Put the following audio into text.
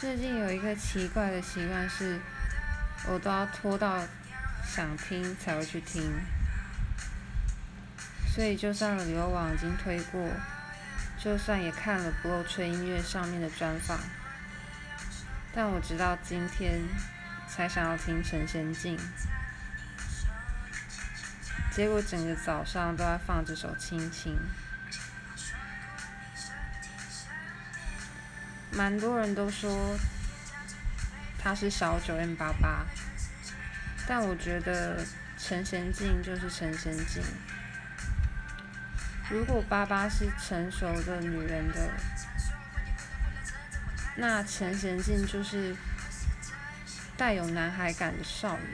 最近有一个奇怪的习惯是，我都要拖到想听才会去听，所以就算流网已经推过，就算也看了 Blow 吹音乐上面的专访，但我直到今天才想要听陈娴静，结果整个早上都在放这首《亲亲》。蛮多人都说他是小九 M88，但我觉得陈娴静就是陈娴静。如果八八是成熟的女人的，那陈娴静就是带有男孩感的少女。